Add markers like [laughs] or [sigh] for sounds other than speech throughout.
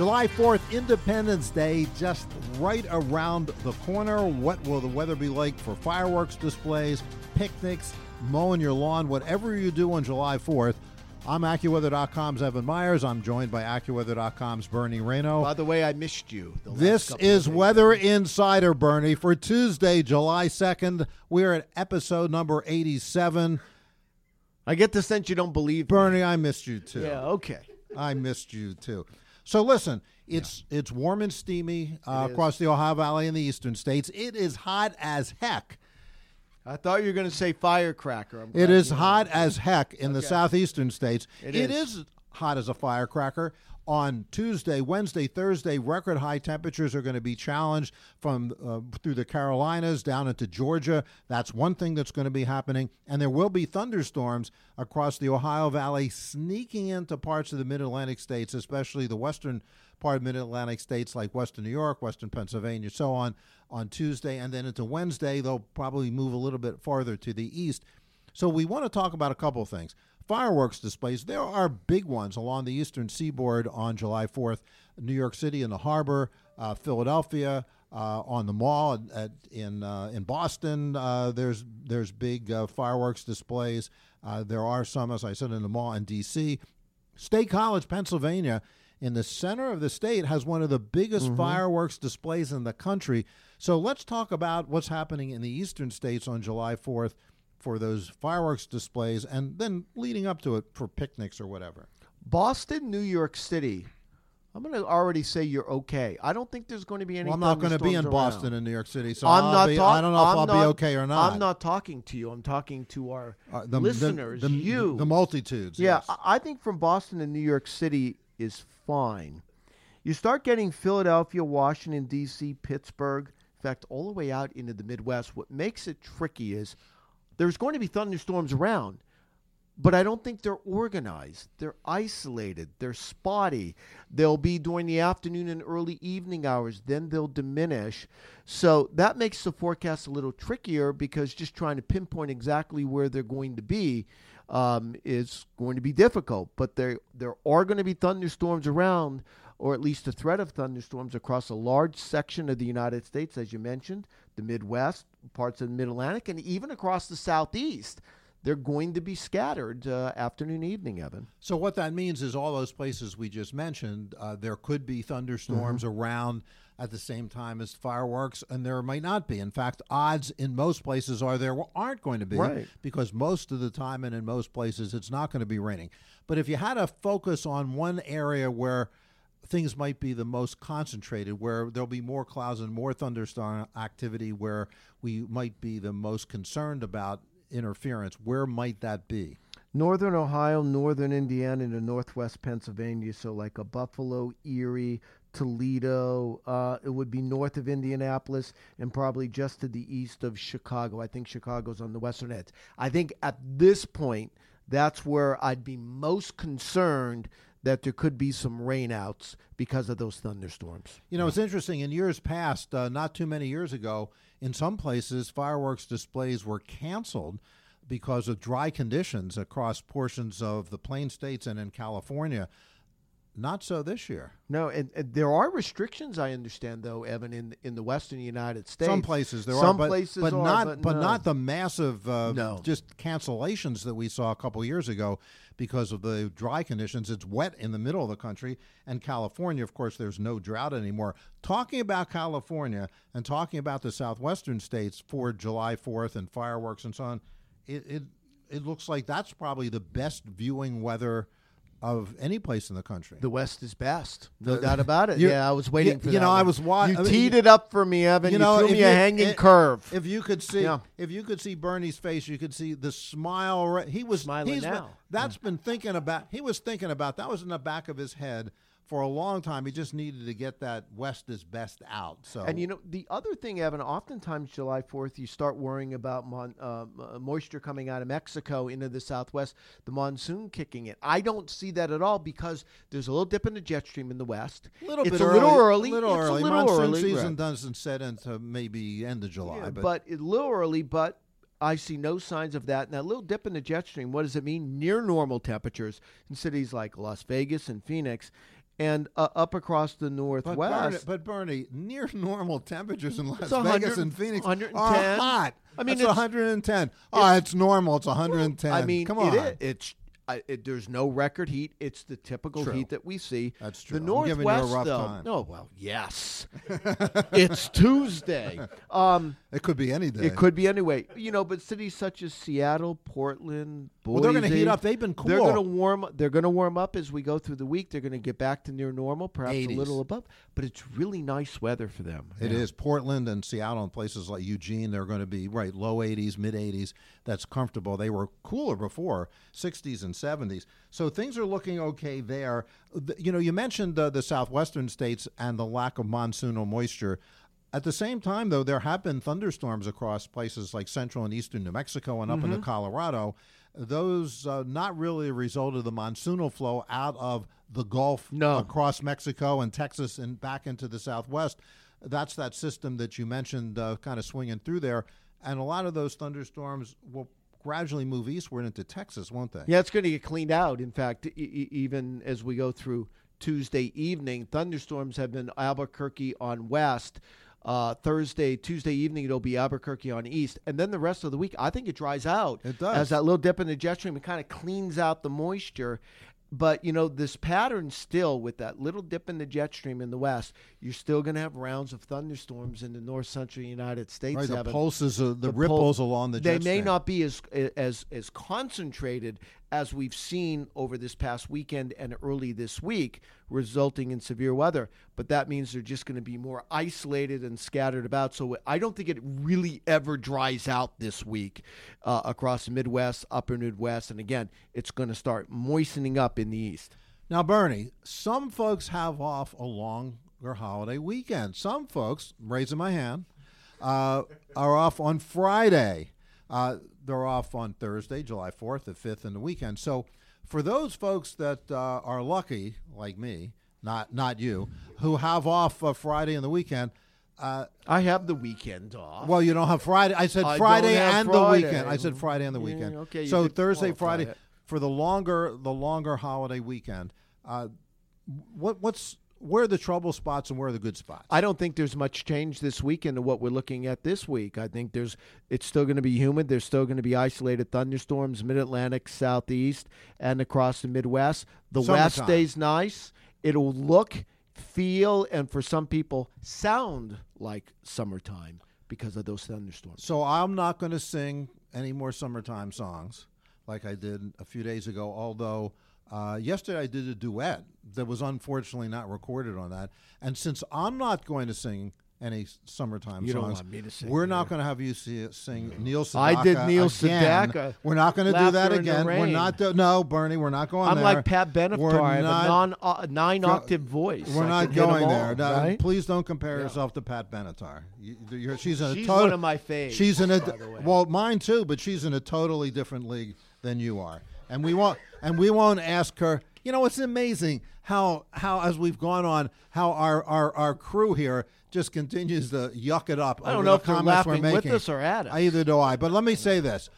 July 4th, Independence Day, just right around the corner. What will the weather be like for fireworks displays, picnics, mowing your lawn, whatever you do on July 4th? I'm AccuWeather.com's Evan Myers. I'm joined by AccuWeather.com's Bernie Rayno. By the way, I missed you. the This is. Weather Insider, Bernie, for Tuesday, July 2nd. We're at episode number 87. I get the sense you don't believe me. Bernie, I missed you too. Yeah, okay. I missed you too. So listen, it's it's warm and steamy uh, across the Ohio Valley and the eastern states. It is hot as heck. I thought you were going to say firecracker. It is hot as heck in the southeastern states. It it is. is hot as a firecracker. On Tuesday, Wednesday, Thursday, record high temperatures are going to be challenged from uh, through the Carolinas down into Georgia. That's one thing that's going to be happening, and there will be thunderstorms across the Ohio Valley, sneaking into parts of the Mid Atlantic states, especially the western part of Mid Atlantic states like Western New York, Western Pennsylvania, so on. On Tuesday and then into Wednesday, they'll probably move a little bit farther to the east. So we want to talk about a couple of things. Fireworks displays, there are big ones along the eastern seaboard on July 4th. New York City in the harbor, uh, Philadelphia uh, on the mall at, at, in uh, in Boston. Uh, there's there's big uh, fireworks displays. Uh, there are some, as I said, in the mall in D.C. State College, Pennsylvania, in the center of the state, has one of the biggest fireworks displays in the country. So let's talk about what's happening in the eastern states on July 4th for those fireworks displays and then leading up to it for picnics or whatever. Boston, New York City. I'm going to already say you're okay. I don't think there's going to be any. Well, I'm not going to be in thunderstorms Boston around. and New York City, so I'm I'll not be, talk- I don't know if I'm I'll not- be okay or not. I'm not talking to you. I'm talking to our Uh, the, the- listeners. the, you. the multitudes. Yeah, yes. I I think from Boston and New York City is fine. You start getting Philadelphia, Washington, D.C., Pittsburgh, in fact, all the way out into the Midwest. What makes it tricky is there's going to be thunderstorms around, but I don't think they're organized. They're isolated, they're spotty. They'll be during the afternoon and early evening hours, then they'll diminish. So that makes the forecast a little trickier because just trying to pinpoint exactly where they're going to be um, is going to be difficult. But there there are going to be thunderstorms around, or at least a threat of thunderstorms across a large section of the United States, as you mentioned, the Midwest, parts of the Mid Atlantic, and even across the Southeast. They're going to be scattered uh, afternoon, evening, Evan. So what that means is all those places we just mentioned, uh, there could be thunderstorms Mm-hmm. around at the same time as fireworks, and there might not be. In fact, odds in most places are there aren't going to be Right. because most of the time and in most places it's not going to be raining. But if you had to focus on one area where things might be the most concentrated, where there'll be more clouds and more thunderstorm activity, where we might be the most concerned about interference, where might that be? Northern Ohio, northern Indiana, and northwest Pennsylvania. So, like a Buffalo, Erie, Toledo. Uh, it would be north of Indianapolis and probably just to the east of Chicago. I think Chicago's on the western edge. I think at this point, that's where I'd be most concerned that there could be some rainouts because of those thunderstorms. You know, it's interesting. In years past, uh, not too many years ago, in some places, fireworks displays were canceled because of dry conditions across portions of the Plain States and in California. Not so this year. No, and, and there are restrictions. I understand, though, Evan, in in the western United States. Some places there Some are, but, places but are, not, but, no. not the massive, uh, No. just cancellations that we saw a couple years ago because of the dry conditions. It's wet in the middle of the country, and California, of course, there's no drought anymore. Talking about California and talking about the southwestern states for July Fourth and fireworks and so on, it it, it looks like that's probably the best viewing weather of any place in the country. The West is best, no The- doubt about it. [laughs] Yeah, I was waiting you- for you that know, I was wa- You I mean, teed it up for me, Evan. You, threw if me a hanging it- curve. If you could see, Yeah. if you could see Bernie's face, you could see the smile. He was Smiling he's been- now. that's been thinking about. He was thinking about that was in the back of his head for a long time. He just needed to get that West is best out. So And you know the other thing, Evan. Oftentimes, July Fourth, you start worrying about mon- uh, uh, moisture coming out of Mexico into the Southwest, the monsoon kicking in. I don't see that at all because there's a little dip in the jet stream in the West. A little it's bit a early, little early. little it's early. a little Monsoon early, season right. doesn't set into maybe end of July, Yeah, but, but a little early, but I see no signs of that. Now, a little dip in the jet stream, what does it mean? Near normal temperatures in cities like Las Vegas and Phoenix, and uh, up across the But northwest. Bernie, but Bernie, near normal temperatures in Las Vegas and Phoenix 110. are hot. I mean, it's, it's- 110. Oh, it's normal. It's 110. I mean, come on. It it's I, it, there's no record heat. It's the typical True. heat that we see. That's true. The I'm giving you a northwest, rough though. time. No, well, yes, [laughs] it's Tuesday. Um, It could be any day. It could be anyway. You know, but cities such as Seattle, Portland, Boise, Well, they're gonna heat up. They've been They're going to warm. They're going to warm up as we go through the week. They're going to get back to near normal, perhaps 80s. a little above. But it's really nice weather for them. It Yeah. is Portland and Seattle and places like Eugene. They're going to be right low 80s, mid 80s. That's comfortable. They were cooler before, 60s and 70s. So things are looking okay there. The- You know, you mentioned uh, the southwestern states and the lack of monsoonal moisture. At the same time, though, there have been thunderstorms across places like central and eastern New Mexico and up Mm-hmm. into Colorado. Those uh, not really a result of the monsoonal flow out of the Gulf No. across Mexico and Texas and back into the Southwest. That's that system that you mentioned, uh, kind of swinging through there, and a lot of those thunderstorms will gradually move eastward into Texas, won't they? Yeah, it's going to get cleaned out. In fact, e- even as we go through Tuesday evening, thunderstorms have been Albuquerque on west. Uh, Thursday, Tuesday evening, it'll be Albuquerque on east, and then the rest of the week, I think it dries out. It does. as that little dip in the jet stream. It kind of cleans out the moisture. But you know this pattern still with that little dip in the jet stream in the west, you're still going to have rounds of thunderstorms in the north central United States. Right, the pulses, the, The pul- ripples along the they may stream. not be as as as concentrated as we've seen over this past weekend and early this week, resulting in severe weather. But that means they're just going to be more isolated and scattered about. So I don't think it really ever dries out this week uh, across the Midwest, Upper Midwest, and again, it's going to start moistening up in the east. Now, Bernie, some folks have off a longer holiday weekend. Some folks, raising my hand, uh, are off on Friday. Uh, they're off on Thursday, July 4th, the 5th, and the weekend. So, for those folks that uh, are lucky, like me, not not you, who have off uh, Friday and the weekend, uh, I have the weekend off. well, you don't have Friday. I said I Friday and Friday. the weekend. I said Friday and the Yeah, weekend. okay, so Thursday, Friday it. for the longer the longer holiday weekend. Uh, what what's where are the trouble spots and where are the good spots? I don't think there's much change this weekend to what we're looking at this week. I think there's it's still going to be humid. There's still going to be isolated thunderstorms, mid Atlantic, southeast, and across the Midwest. The West stays nice. It'll look, feel, and for some people sound like summertime because of those thunderstorms. so I'm not going to sing any more summertime songs like I did a few days ago. Although uh, yesterday I did a duet that was unfortunately not recorded on that. And since I'm not going to sing any summertime You don't want me to sing we're not going to have you see, sing Neil Sedaka. I did Neil again. Sedaka. We're not going to do that Laughter in the again. We're Rain. not. Do, no, Bernie, we're not going I'm there. like Pat Benatar. We're I have not- a non uh, nine octave voice. We're I not can hit 'em going all, there. No, right? Please don't compare yourself to Pat Benatar. You, you're, she's in a She's tot- one of my faves, She's in a by the way. well, mine too, but she's in a totally different league than you are, and we won't and we won't ask her. You know, it's amazing how how as we've gone on, how our our, our crew here just continues to yuck it up. I don't know the if they're laughing with us or at us. Either do I. But let me say this: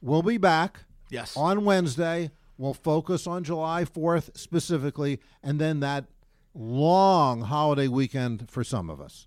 we'll be back. Yes. On Wednesday, we'll focus on July 4th specifically, and then that long holiday weekend for some of us.